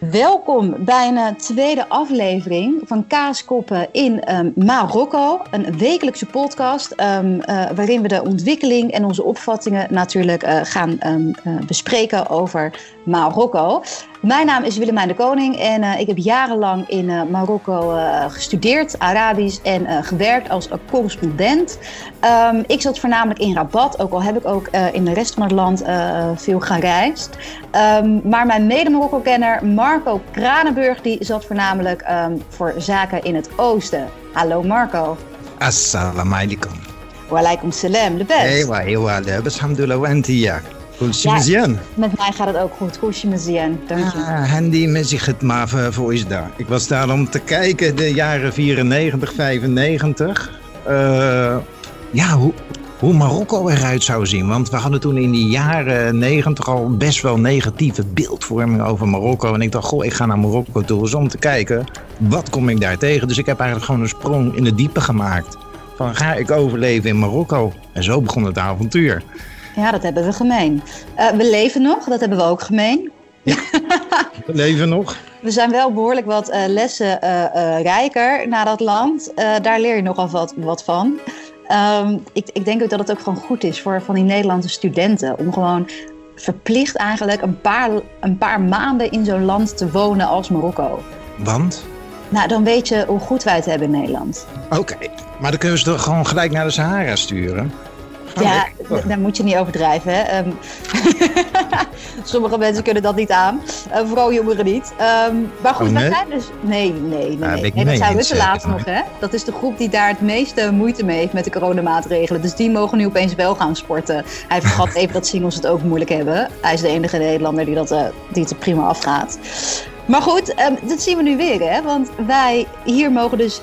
Welkom bij een eh, tweede aflevering van Kaaskoppen in um, Marokko. Een wekelijkse podcast um, uh, waarin we de ontwikkeling en onze opvattingen natuurlijk uh, gaan uh, bespreken over Marokko. Mijn naam is Willemijn de Koning en ik heb jarenlang in Marokko gestudeerd, Arabisch en gewerkt als correspondent. ik zat voornamelijk in Rabat, ook al heb ik ook in de rest van het land veel gereisd. maar mijn mede-Marokko-kenner Marco Kranenburg die zat voornamelijk voor zaken in het oosten. Hallo Marco. Assalamu alaikum. Wa alaikum salam, de best. Ewa, ewa, de best, alhamdulillah, wa antiya. Koosje ja, Met mij gaat het ook goed. Koosje dank je. Ah, Handy met het maar voor is daar. Ik was daar om te kijken, de jaren 94, 95. Eh, ja, hoe, hoe Marokko eruit zou zien. Want we hadden toen in die jaren negentig al best wel negatieve beeldvorming over Marokko. En ik dacht, goh, ik ga naar Marokko toe dus om te kijken, wat kom ik daar tegen? Dus ik heb eigenlijk gewoon een sprong in de diepe gemaakt. Van, ga ik overleven in Marokko? En zo begon het avontuur. Ja, dat hebben we gemeen. Uh, we leven nog, dat hebben we ook gemeen. Ja, we leven nog. We zijn wel behoorlijk wat uh, lessen uh, rijker naar dat land. daar leer je nogal wat, wat van. Um, ik, ik, denk ook dat het ook gewoon goed is voor van die Nederlandse studenten om gewoon verplicht eigenlijk een paar, een paar maanden in zo'n land te wonen als Marokko. Want? Nou, dan weet je hoe goed wij het hebben in Nederland. Oké, okay. maar dan kunnen ze toch gewoon gelijk naar de Sahara sturen? Ja, daar moet je niet overdrijven. Hè? Um, sommige mensen kunnen dat niet aan. Uh, vooral jongeren niet. Um, maar goed, oh, nee? zijn dus... Nee, nee, nee. Ja, nee. nee dat zijn we te laat eh, nog, hè? Dat is de groep die daar het meeste moeite mee heeft met de coronamaatregelen. Dus die mogen nu opeens wel gaan sporten. Hij vergat even dat singles het ook moeilijk hebben. Hij is de enige Nederlander die, dat, uh, die het er prima afgaat. Maar goed, um, dat zien we nu weer, hè? Want wij hier mogen dus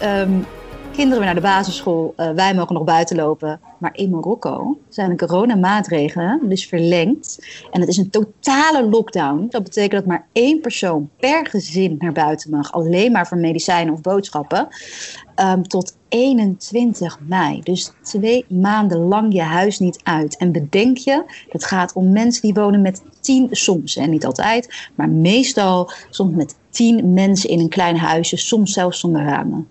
kinderen weer naar de basisschool. Uh, wij mogen nog buiten lopen. Maar in Marokko zijn de coronamaatregelen dus verlengd. En het is een totale lockdown. Dat betekent dat maar één persoon per gezin naar buiten mag. Alleen maar voor medicijnen of boodschappen. Um, tot 21 mei. Dus twee maanden lang je huis niet uit. En bedenk je, het gaat om mensen die wonen met tien, soms en niet altijd, maar meestal soms met tien mensen in een klein huisje, soms zelfs zonder ramen.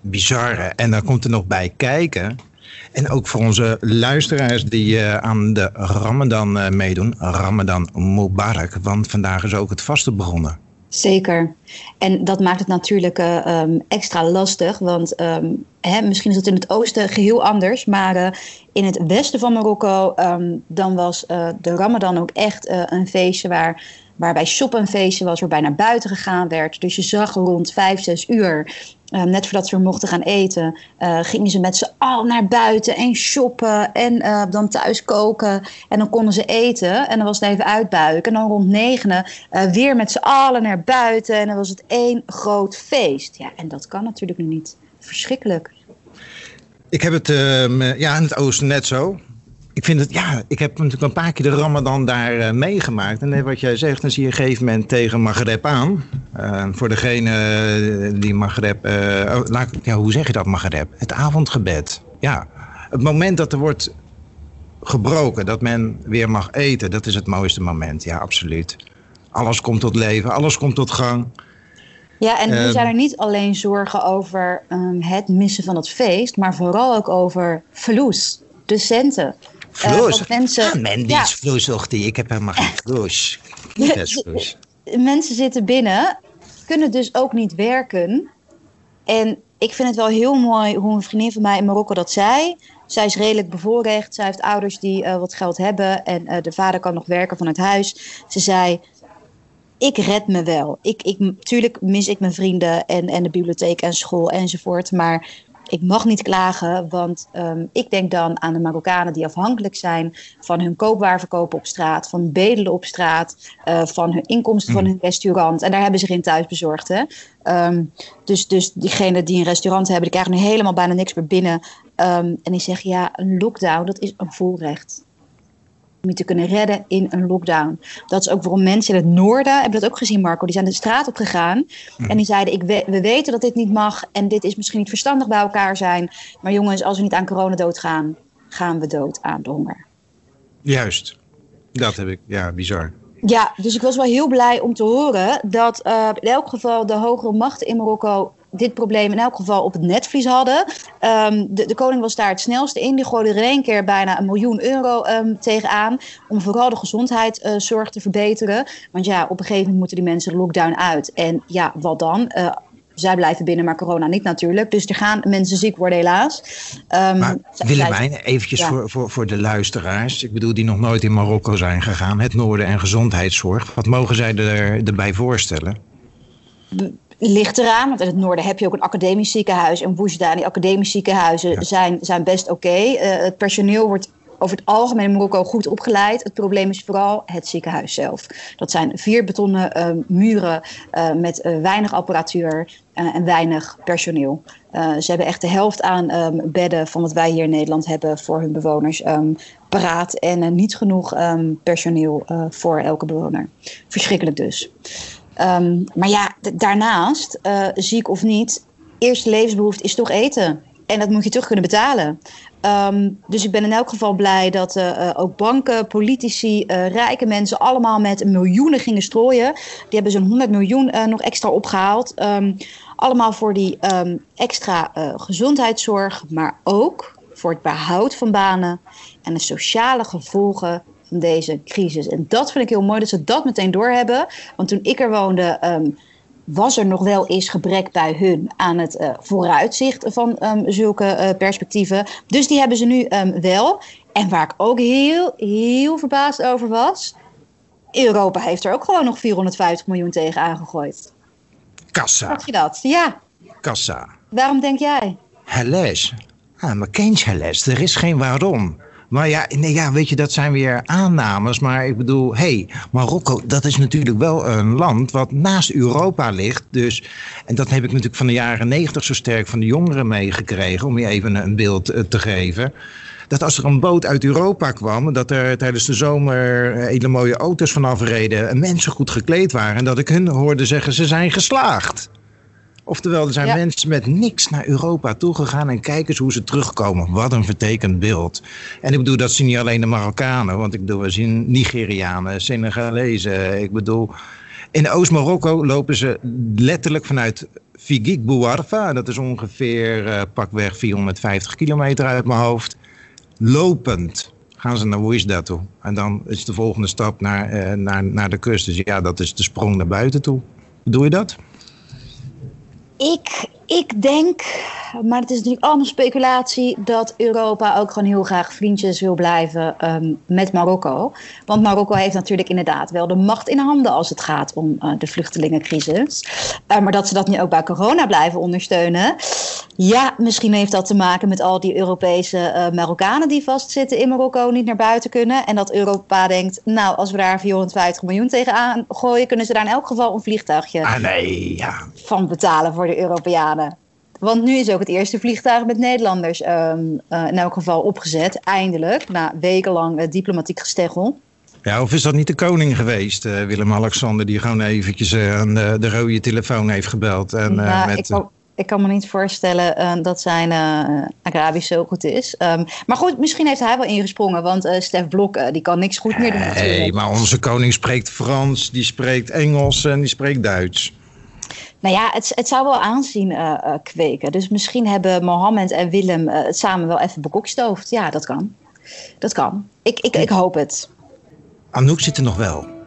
Bizar, hè? En dan komt er nog bij kijken. En ook voor onze luisteraars die uh, aan de Ramadan uh, meedoen. Ramadan Mubarak, want vandaag is ook het vasten begonnen. Zeker. En dat maakt het natuurlijk uh, um, extra lastig. Want um, hè, misschien is het in het oosten geheel anders. Maar in het westen van Marokko, um, dan was de Ramadan ook echt een feestje waar, waarbij shoppen een feestje was, waarbij naar buiten gegaan werd. Dus je zag rond vijf, zes uur Uh, net voordat ze mochten gaan eten, uh, gingen ze met z'n allen naar buiten en shoppen en uh, dan thuis koken. En dan konden ze eten en dan was het even uitbuiken. En dan rond negenen weer met z'n allen naar buiten en dan was het één groot feest. Ja, en dat kan natuurlijk nu niet. Verschrikkelijk. Ik heb het ja, in het oosten net zo. Ik vind het, ja, ik heb natuurlijk een paar keer de Ramadan daar uh, meegemaakt. En wat jij zegt, dan zie je een gegeven moment tegen Maghreb aan. Uh, voor degene die Maghreb, uh, oh, laat, ja, hoe zeg je dat Maghreb? Het avondgebed. Ja, het moment dat er wordt gebroken, dat men weer mag eten, dat is het mooiste moment. Ja, absoluut. Alles komt tot leven, alles komt tot gang. Ja, en nu zijn er niet alleen zorgen over um, het missen van het feest, maar vooral ook over verloes, de centen. Vloes? Uh, mensen, ah, ja. is die. Ik heb helemaal geen vloes. mensen zitten binnen, kunnen dus ook niet werken. En ik vind het wel heel mooi hoe een vriendin van mij in Marokko dat zei. Zij is redelijk bevoorrecht. Zij heeft ouders die uh, wat geld hebben. En uh, de vader kan nog werken van het huis. Ze zei, ik red me wel. Ik, ik, tuurlijk mis ik mijn vrienden en, en de bibliotheek en school enzovoort. Maar ik mag niet klagen, want um, ik denk dan aan de Marokkanen die afhankelijk zijn van hun koopwaarverkopen op straat, van bedelen op straat, uh, van hun inkomsten mm. van hun restaurant. En daar hebben ze geen thuis bezorgd. Hè? Um, dus, dus diegenen die een restaurant hebben, die krijgen nu helemaal bijna niks meer binnen. Um, en die zeggen, ja, een lockdown, dat is een voorrecht om je te kunnen redden in een lockdown. Dat is ook waarom mensen in het noorden, hebben dat ook gezien Marco, die zijn de straat op gegaan en die zeiden, ik we, we weten dat dit niet mag en dit is misschien niet verstandig bij elkaar zijn, maar jongens, als we niet aan corona doodgaan, gaan we dood aan de honger. Juist, dat heb ik, ja, bizar. Ja, dus ik was wel heel blij om te horen dat uh, in elk geval de hogere machten in Marokko dit probleem in elk geval op het netvlies hadden. Um, de, de, koning was daar het snelste in. Die gooide er in één keer bijna een miljoen euro um, tegenaan. Om vooral de gezondheidszorg uh, te verbeteren. Want ja, op een gegeven moment moeten die mensen de lockdown uit. En ja, wat dan? Uh, zij blijven binnen, maar corona niet natuurlijk. Dus er gaan mensen ziek worden helaas. Um, maar Willemijn, eventjes ja. voor, voor, voor de luisteraars. Ik bedoel, die nog nooit in Marokko zijn gegaan. Het noorden en gezondheidszorg. Wat mogen zij er, erbij voorstellen? Ligt eraan, want in het noorden heb je ook een academisch ziekenhuis. En Woesda, die academische ziekenhuizen ja. zijn, zijn best oké. Okay. Uh, het personeel wordt over het algemeen in Marokko goed opgeleid. Het probleem is vooral het ziekenhuis zelf. Dat zijn vier betonnen uh, muren uh, met uh, weinig apparatuur en weinig personeel. ze hebben echt de helft aan um, bedden van wat wij hier in Nederland hebben voor hun bewoners um, paraat. En niet genoeg um, personeel voor elke bewoner. Verschrikkelijk dus. Um, maar ja, daarnaast, uh, ziek of niet, eerste levensbehoefte is toch eten. En dat moet je toch kunnen betalen. Um, dus ik ben in elk geval blij dat uh, ook banken, politici, rijke mensen allemaal met miljoenen gingen strooien. Die hebben zo'n 100 miljoen nog extra opgehaald. Um, allemaal voor die extra gezondheidszorg, maar ook voor het behoud van banen en de sociale gevolgen van deze crisis. En dat vind ik heel mooi dat ze dat meteen doorhebben. Want toen ik er woonde, um, was er nog wel eens gebrek bij hun aan het uh, vooruitzicht van um, zulke uh, perspectieven. Dus die hebben ze nu um, wel. En waar ik ook heel, heel verbaasd over was. Europa heeft er ook gewoon nog 450 miljoen tegen aangegooid. Kassa. Had je dat? Ja. Kassa. Waarom denk jij? Helles. Ah, maar Keens Helles. Er is geen waarom. Maar ja, nee, ja, weet je, dat zijn weer aannames. Maar ik bedoel, hé, hey, Marokko, dat is natuurlijk wel een land wat naast Europa ligt. Dus, en dat heb ik natuurlijk van de jaren negentig zo sterk van de jongeren meegekregen, om je even een beeld te geven dat als er een boot uit Europa kwam, dat er tijdens de zomer hele mooie auto's vanaf reden en mensen goed gekleed waren. En dat ik hun hoorde zeggen, ze zijn geslaagd. Oftewel, er zijn ja. mensen met niks naar Europa toegegaan en kijken eens hoe ze terugkomen. Wat een vertekend beeld. En ik bedoel, dat zien niet alleen de Marokkanen, want ik bedoel, we zien Nigerianen, Senegalezen. Ik bedoel, in Oost-Marokko lopen ze letterlijk vanuit Figik Bouarfa, dat is ongeveer uh, pakweg 450 kilometer uit mijn hoofd, lopend gaan ze naar Wisda toe. En dan is de volgende stap naar, uh, naar, naar de kust. Dus ja, dat is de sprong naar buiten toe. Doe je dat? Ik, ik denk, maar het is natuurlijk allemaal speculatie, dat Europa ook gewoon heel graag vriendjes wil blijven um, met Marokko. Want Marokko heeft natuurlijk inderdaad wel de macht in handen als het gaat om uh, de vluchtelingencrisis. Uh, maar dat ze dat nu ook bij corona blijven ondersteunen. Ja, misschien heeft dat te maken met al die Europese uh, Marokkanen die vastzitten in Marokko, niet naar buiten kunnen. En dat Europa denkt, nou, als we daar 450 miljoen tegenaan gooien, kunnen ze daar in elk geval een vliegtuigje ah, nee, ja. van betalen voor de Europeanen. Want nu is ook het eerste vliegtuig met Nederlanders um, uh, in elk geval opgezet, eindelijk, na wekenlang uh, diplomatiek gesteggel. Ja, of is dat niet de koning geweest, uh, Willem-Alexander, die gewoon eventjes aan de, de, rode telefoon heeft gebeld? En, nou, met, ik, kan, ik, kan, me niet voorstellen dat zijn Arabisch zo goed is. Um, maar goed, misschien heeft hij wel ingesprongen, want Stef Blok die kan niks goed meer doen. Nee, maar onze koning spreekt Frans, die spreekt Engels en die spreekt Duits. Nou ja, het, het zou wel aanzien uh, uh, kweken. Dus misschien hebben Mohammed en Willem uh, het samen wel even bekokstoofd. Ja, dat kan. Dat kan. Ik, ik, ik hoop het. Anouk zit er nog wel.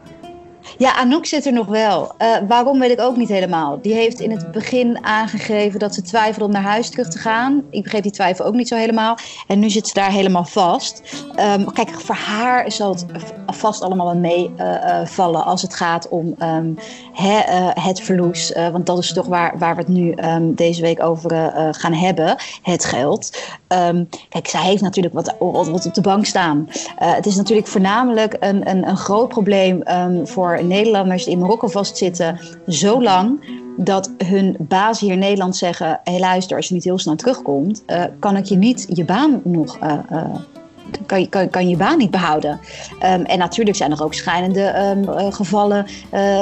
Ja, Anouk zit er nog wel. Uh, waarom weet ik ook niet helemaal. Die heeft in het begin aangegeven dat ze twijfelde om naar huis terug te gaan. Ik begreep die twijfel ook niet zo helemaal. En nu zit ze daar helemaal vast. Um, kijk, voor haar zal het vast allemaal wel meevallen uh, als het gaat om uh, het verloes. want dat is toch waar, waar we het nu um, deze week over gaan hebben. Het geld. kijk, zij heeft natuurlijk wat, wat op de bank staan. het is natuurlijk voornamelijk een, een, een groot probleem voor Nederlanders die in Marokko vastzitten zo lang dat hun baas hier in Nederland zeggen: hé, luister, als je niet heel snel terugkomt, uh, kan ik je niet je baan nog. Uh, kan, je, kan, kan je baan niet behouden. Um, en natuurlijk zijn er ook schijnende um, gevallen.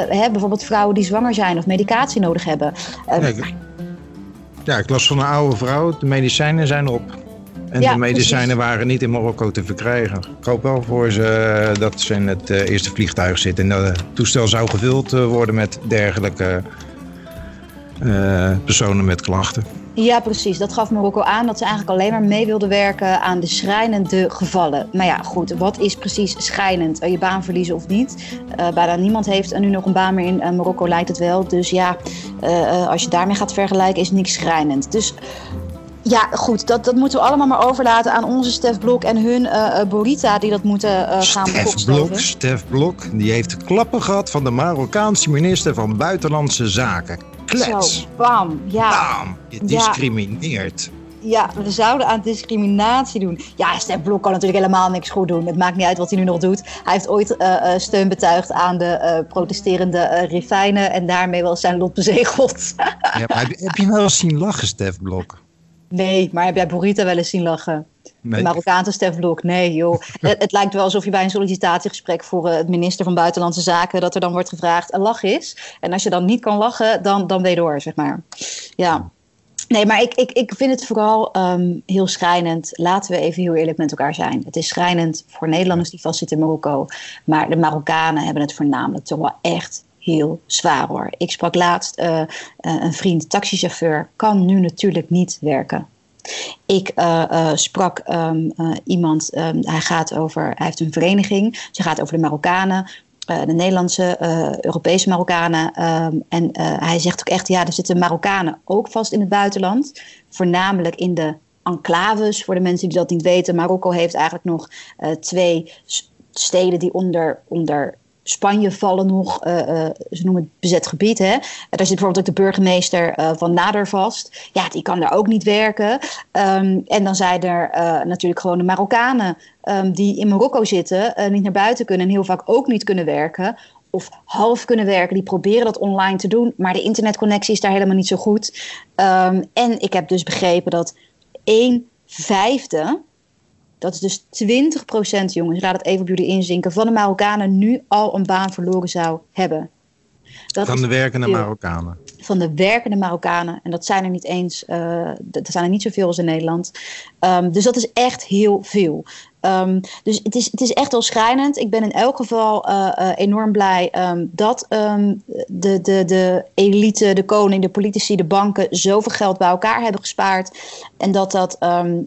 Hè, bijvoorbeeld vrouwen die zwanger zijn of medicatie nodig hebben. Um, ja, ik las van een oude vrouw, de medicijnen zijn op. En Ja, de medicijnen precies. waren niet in Marokko te verkrijgen. Ik hoop wel voor ze eh, dat ze in het eh, eerste vliegtuig zitten. En dat het toestel zou gevuld eh, worden met dergelijke personen met klachten. Ja, precies. Dat gaf Marokko aan dat ze eigenlijk alleen maar mee wilden werken aan de schrijnende gevallen. Maar ja, goed, wat is precies schrijnend? Je baan verliezen of niet? Eh, bijna niemand heeft nu nog een baan meer in Marokko, lijkt het wel. Dus ja, als je daarmee gaat vergelijken, is niks schrijnend. Dus ja, goed, dat, dat moeten we allemaal maar overlaten aan onze Stef Blok en hun eh, Borita, die dat moeten eh, gaan Stef Blok. Stef Blok, die heeft klappen gehad van de Marokkaanse minister van Buitenlandse Zaken. Klets. Zo, bam, ja. Bam. Je discrimineert. Ja, we zouden aan discriminatie doen. Ja, Stef Blok kan natuurlijk helemaal niks goed doen. Het maakt niet uit wat hij nu nog doet. Hij heeft ooit steun betuigd aan de protesterende eh Rifijnen en daarmee wel zijn lot bezegeld. Ja, heb je wel eens zien lachen, Stef Blok? Nee, maar heb jij Borita wel eens zien lachen? De Nee. Marokkaanse Stef Blok? Nee, joh. het, het lijkt wel alsof je bij een sollicitatiegesprek voor eh, het minister van Buitenlandse Zaken... dat er dan wordt gevraagd, een lach is. En als je dan niet kan lachen, dan, dan ben je door, zeg maar. Ja. Nee, maar ik, ik, ik vind het vooral ehm, heel schrijnend. Laten we even heel eerlijk met elkaar zijn. Het is schrijnend voor Nederlanders die vastzitten in Marokko. Maar de Marokkanen hebben het voornamelijk toch wel echt heel zwaar hoor. Ik sprak laatst eh, eh, een vriend, taxichauffeur, kan nu natuurlijk niet werken. Ik eh, sprak ehm, eh, iemand, ehm, hij gaat over, hij heeft een vereniging, ze gaat over de Marokkanen, de Nederlandse, Europese Marokkanen. ehm, en hij zegt ook echt, ja, er zitten Marokkanen ook vast in het buitenland, voornamelijk in de enclaves, voor de mensen die dat niet weten. Marokko heeft eigenlijk nog twee steden die onder, onder Spanje vallen nog, eh, eh, ze noemen het bezet gebied. Hè? Daar zit bijvoorbeeld ook de burgemeester eh, van Nader vast. Ja, die kan daar ook niet werken. Ehm, en dan zijn er natuurlijk gewoon de Marokkanen ehm, die in Marokko zitten, niet naar buiten kunnen en heel vaak ook niet kunnen werken. Of half kunnen werken, die proberen dat online te doen, maar de internetconnectie is daar helemaal niet zo goed. Ehm, en ik heb dus begrepen dat 1 vijfde dat is dus 20% jongens, laat het even op jullie inzinken, van de Marokkanen nu al een baan verloren zou hebben. Dat Van de werkende veel. Marokkanen. Van de werkende Marokkanen. En dat zijn er niet eens, dat zijn er niet zoveel als in Nederland. Ehm, dus dat is echt heel veel. Ehm, dus het is, het is echt wel schrijnend. Ik ben in elk geval eh, eh, enorm blij ehm, dat ehm, de, de, de elite, de koning, de politici, de banken zoveel geld bij elkaar hebben gespaard. En dat dat,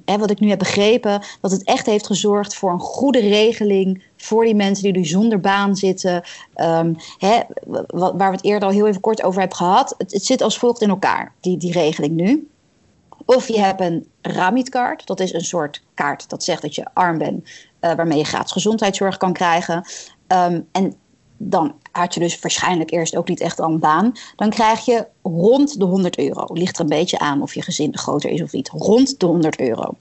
hè, wat ik nu heb begrepen, dat het echt heeft gezorgd voor een goede regeling voor die mensen die nu zonder baan zitten. Hè, wa- waar we het eerder al heel even kort over hebben gehad. Het, het zit als volgt in elkaar, die, die regeling nu. Of je hebt een Ramit-kaart. Dat is een soort kaart dat zegt dat je arm bent. eh, waarmee je gratis gezondheidszorg kan krijgen. Ehm, en dan had je dus waarschijnlijk eerst ook niet echt al een baan. Dan krijg je rond de 100 euro. Ligt er een beetje aan of je gezin groter is of niet. Rond de 100 euro.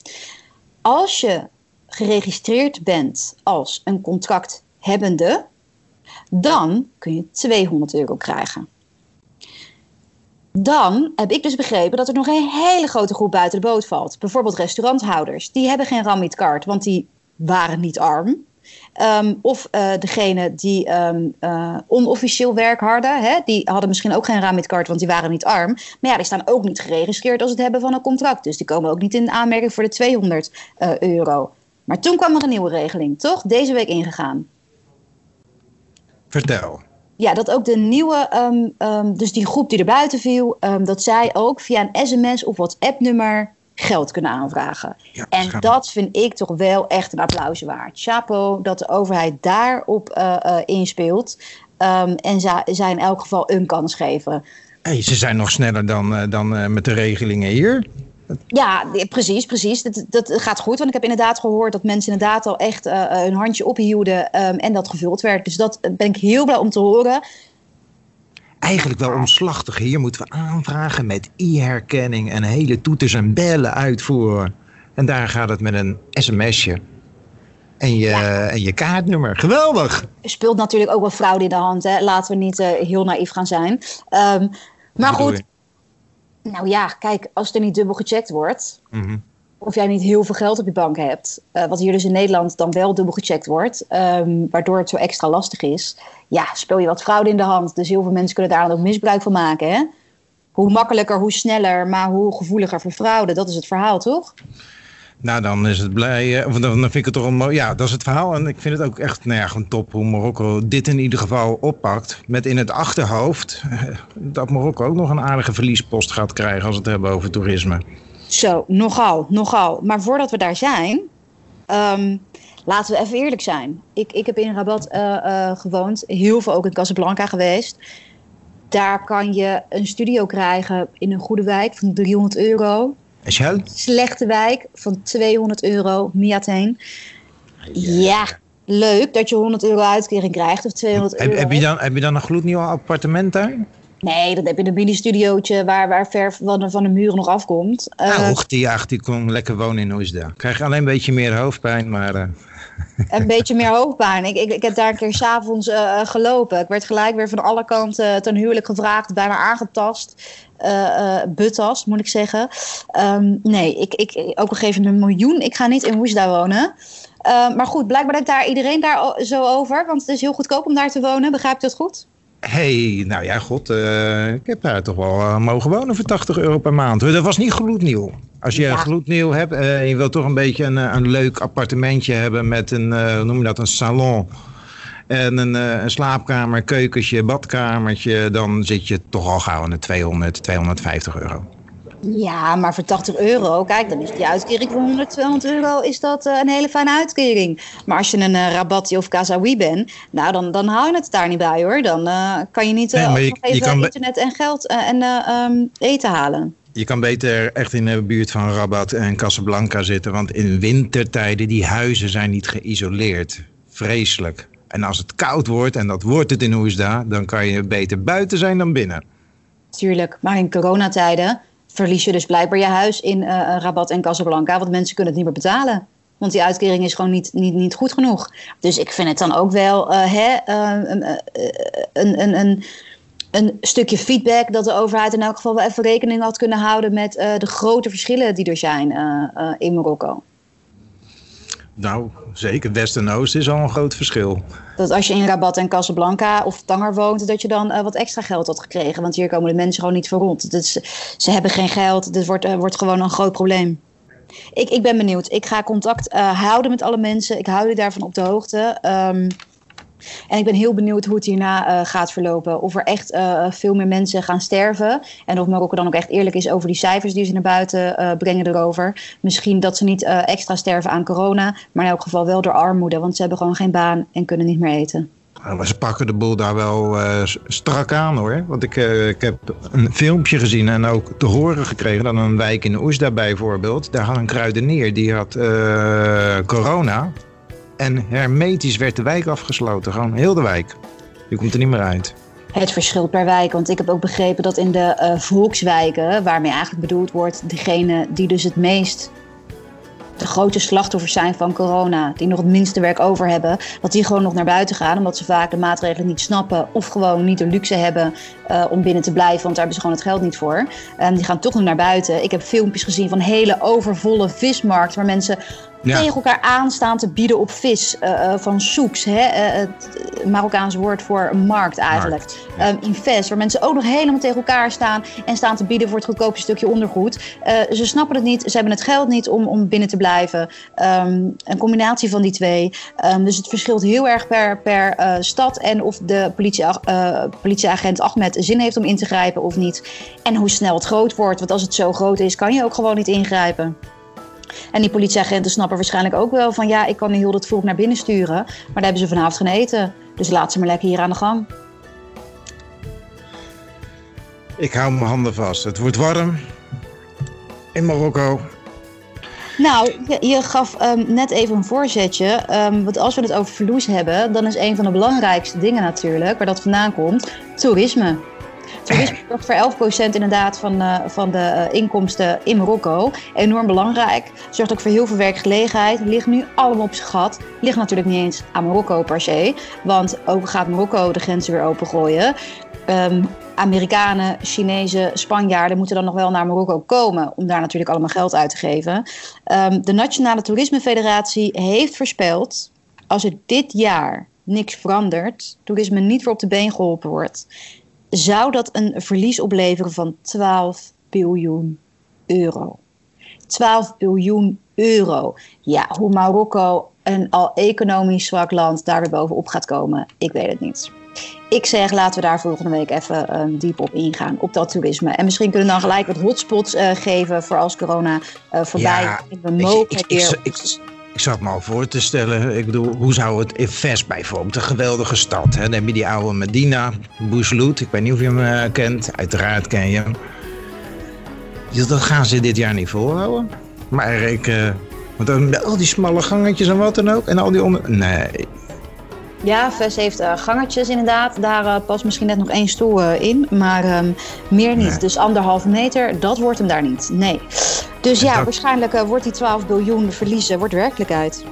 Als je geregistreerd bent als een contracthebbende, dan kun je 200 euro krijgen. Dan heb ik dus begrepen dat er nog een hele grote groep buiten de boot valt. Bijvoorbeeld restauranthouders. Die hebben geen Ramit-kaart, want die waren niet arm. Ehm, of eh degene die ehm, eh, onofficieel werk hadden, hè, die hadden misschien ook geen Ramit-kaart, want die waren niet arm. Maar ja, die staan ook niet geregistreerd als het hebben van een contract. Dus die komen ook niet in aanmerking voor de 200 eh, euro. Maar toen kwam er een nieuwe regeling, toch? Deze week ingegaan. Vertel. Ja, dat ook de nieuwe, ehm, ehm, dus die groep die er buiten viel, ehm, dat zij ook via een sms of WhatsApp-nummer geld kunnen aanvragen. Ja, En schaam. dat vind ik toch wel echt een applaus waard. Chapeau dat de overheid daarop eh, eh, inspeelt. En zij in elk geval een kans geven. Hey, ze zijn nog sneller dan, eh, dan met de regelingen hier. Ja, precies, precies. Dat, dat gaat goed. Want ik heb inderdaad gehoord dat mensen inderdaad al echt eh, hun handje ophielden ehm, en dat gevuld werd. Dus dat eh, ben ik heel blij om te horen. Eigenlijk wel omslachtig. Hier moeten we aanvragen met e-herkenning en hele toeters en bellen uitvoeren. En daar gaat het met een sms'je. En je, en je kaartnummer. Geweldig! Speelt natuurlijk ook wel fraude in de hand. Hè? Laten we niet heel naïef gaan zijn. Ehm, maar goed, nou ja, kijk, als er niet dubbel gecheckt wordt, Mhm. of jij niet heel veel geld op je bank hebt, eh, wat hier dus in Nederland dan wel dubbel gecheckt wordt, ehm, waardoor het zo extra lastig is, ja, speel je wat fraude in de hand. Dus heel veel mensen kunnen daar dan ook misbruik van maken. Hè? Hoe makkelijker, hoe sneller, maar hoe gevoeliger voor fraude. Dat is het verhaal, toch? Nou, dan is het blij. Of dan vind ik het toch een mooi. Ja, dat is het verhaal. En ik vind het ook echt nou top hoe Marokko dit in ieder geval oppakt. Met in het achterhoofd dat Marokko ook nog een aardige verliespost gaat krijgen als we het hebben over toerisme. Zo, nogal, nogal. Maar voordat we daar zijn, um, laten we even eerlijk zijn. Ik, ik heb in Rabat uh, gewoond, heel veel ook in Casablanca geweest. Daar kan je een studio krijgen in een goede wijk van 300 euro. Slechte wijk van 200 euro, Miateen. Ja. ja, leuk dat je 100 euro uitkering krijgt of 200 heb, euro. Heb je, dan, heb je dan een gloednieuw appartement daar? Nee, dat heb je een mini-studiootje waar, waar ver van de, van de muren nog afkomt. Uh, nou, die, ach, die kon lekker wonen in Oesda. Krijg je alleen een beetje meer hoofdpijn, maar... Uh... Een beetje meer hoofdpijn. Ik, ik, ik heb daar een keer s'avonds uh, gelopen. Ik werd gelijk weer van alle kanten ten huwelijk gevraagd, bijna aangetast. Uh, betast, moet ik zeggen. Um, nee, ik, ik, ook al geef een miljoen, ik ga niet in Oesda wonen. Uh, maar goed, blijkbaar denkt daar iedereen daar zo over. Want het is heel goedkoop om daar te wonen. Begrijp je dat goed? Hey, nou ja, god, uh, ik heb daar toch wel uh, mogen wonen voor 80 euro per maand. Dat was niet gloednieuw. Als je ja. gloednieuw hebt en uh, je wilt toch een beetje een, een leuk appartementje hebben met een, hoe noem je dat, een salon. En een, een slaapkamer, keukentje, badkamertje, dan zit je toch al gauw aan de 200, 250 euro. Ja, maar voor 80 euro, kijk, dan is die uitkering van 100, 200 euro is dat uh, een hele fijne uitkering. Maar als je een uh, of Kazawi bent, nou, dan, dan hou je het daar niet bij hoor. Dan uh, kan je niet nee, je, kan internet en geld en um, eten halen. Je kan beter echt in de buurt van Rabat en Casablanca zitten, want in wintertijden, die huizen zijn niet geïsoleerd. Vreselijk. En als het koud wordt, en dat wordt het in Oesda, dan kan je beter buiten zijn dan binnen. Tuurlijk, maar in coronatijden verlies je dus blijkbaar je huis in uh, Rabat en Casablanca. Want mensen kunnen het niet meer betalen. Want die uitkering is gewoon niet, niet, niet goed genoeg. Dus ik vind het dan ook wel uh, hè, een, een, een, een stukje feedback dat de overheid in elk geval wel even rekening had kunnen houden met de grote verschillen die er zijn in Marokko. Nou, zeker. West en Oost is al een groot verschil. Dat als je in Rabat en Casablanca of Tanger woont, dat je dan uh, wat extra geld had gekregen. Want hier komen de mensen gewoon niet voor rond. Dus, ze hebben geen geld. Dit wordt, uh, wordt gewoon een groot probleem. Ik, ik ben benieuwd. Ik ga contact uh, houden met alle mensen. Ik hou jullie daarvan op de hoogte. Um, en ik ben heel benieuwd hoe het hierna uh, gaat verlopen. Of er echt uh, veel meer mensen gaan sterven. En of Marokko dan ook echt eerlijk is over die cijfers die ze naar buiten uh, brengen erover. Misschien dat ze niet extra sterven aan corona. Maar in elk geval wel door armoede. Want ze hebben gewoon geen baan en kunnen niet meer eten. Maar ze pakken de boel daar wel strak aan hoor. Want ik, ik heb een filmpje gezien en ook te horen gekregen dat een wijk in Oesda bijvoorbeeld. Daar had een kruidenier die had corona. En hermetisch werd de wijk afgesloten. Gewoon heel de wijk. Je komt er niet meer uit. Het verschilt per wijk. Want ik heb ook begrepen dat in de uh, volkswijken, waarmee eigenlijk bedoeld wordt, degene die dus het meest de grote slachtoffers zijn van corona, die nog het minste werk over hebben, dat die gewoon nog naar buiten gaan, omdat ze vaak de maatregelen niet snappen of gewoon niet de luxe hebben uh, om binnen te blijven, want daar hebben ze gewoon het geld niet voor. Um, die gaan toch nog naar buiten. Ik heb filmpjes gezien van hele overvolle vismarkt, waar mensen ja. tegen elkaar aanstaan te bieden op vis uh, van soeps. Hè? Uh, het Marokkaanse woord voor markt eigenlijk. Markt, ja. um, invest, waar mensen ook nog helemaal tegen elkaar staan en staan te bieden voor het goedkoopste stukje ondergoed. Ze snappen het niet, ze hebben het geld niet om, om binnen te blijven. Um, een combinatie van die twee. Um, dus het verschilt heel erg per, per stad en of de politie, politieagent Ahmed zin heeft om in te grijpen of niet. En hoe snel het groot wordt. Want als het zo groot is, kan je ook gewoon niet ingrijpen. En die politieagenten snappen waarschijnlijk ook wel van ja, ik kan heel dat volk naar binnen sturen. Maar daar hebben ze vanavond geen eten. Dus laat ze maar lekker hier aan de gang. Ik hou mijn handen vast. Het wordt warm in Marokko. Nou, je, gaf um, net even een voorzetje. Um, want als we het over verloes hebben, dan is een van de belangrijkste dingen natuurlijk, waar dat vandaan komt, toerisme. Toerisme zorgt voor 11% inderdaad van, uh, van de uh, inkomsten in Marokko. Enorm belangrijk. Zorgt ook voor heel veel werkgelegenheid. Ligt nu allemaal op zijn gat. Ligt natuurlijk niet eens aan Marokko per se. Want ook gaat Marokko de grenzen weer opengooien. Um, Amerikanen, Chinezen, Spanjaarden moeten dan nog wel naar Marokko komen om daar natuurlijk allemaal geld uit te geven. Um, de Nationale Toerisme Federatie heeft voorspeld als er dit jaar niks verandert, toerisme niet voor op de been geholpen wordt, zou dat een verlies opleveren van 12 biljoen euro. 12 biljoen euro. Ja, hoe Marokko, een al economisch zwak land, daar weer bovenop gaat komen, ik weet het niet. Ik zeg, laten we daar volgende week even um, diep op ingaan, op dat toerisme. En misschien kunnen we dan gelijk wat hotspots uh, geven voor als corona uh, voorbij Ja, is. We mogen ik, weer... ik, zat me al voor te stellen. Ik bedoel, hoe zou het in Ves bijvoorbeeld, een geweldige stad. Hè? Dan heb je die oude Medina, Bouslout. Ik weet niet of je hem eh, kent. Uiteraard ken je hem. Dat gaan ze dit jaar niet volhouden. Maar ik... eh, want dan al die smalle gangetjes en wat dan ook. En al die onder... Nee. Ja, Ves heeft eh, gangetjes inderdaad. Daar past misschien net nog één stoel in, maar ehm, meer niet. Nee. Dus anderhalve meter, dat wordt hem daar niet. Nee. Dus ja, dat- waarschijnlijk eh, wordt die 12 biljoen verliezen, wordt werkelijkheid.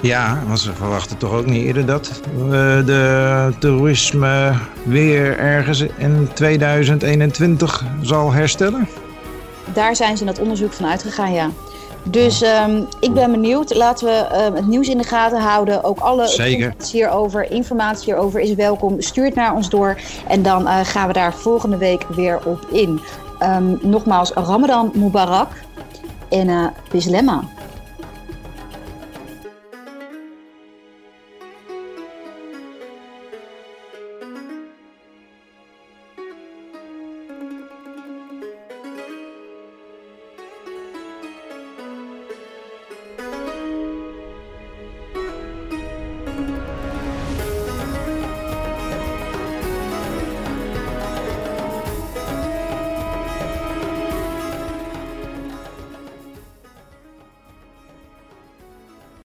Ja, want ze verwachten toch ook niet eerder dat eh, de toerisme weer ergens in 2021 zal herstellen. Daar zijn ze in dat onderzoek van uitgegaan, ja. Dus ehm, ik ben benieuwd. Laten we ehm, het nieuws in de gaten houden. Ook alle Zeker. informatie hierover, informatie hierover is welkom. Stuur het naar ons door. En dan eh, gaan we daar volgende week weer op in. Ehm, nogmaals, Ramadan Mubarak en uh.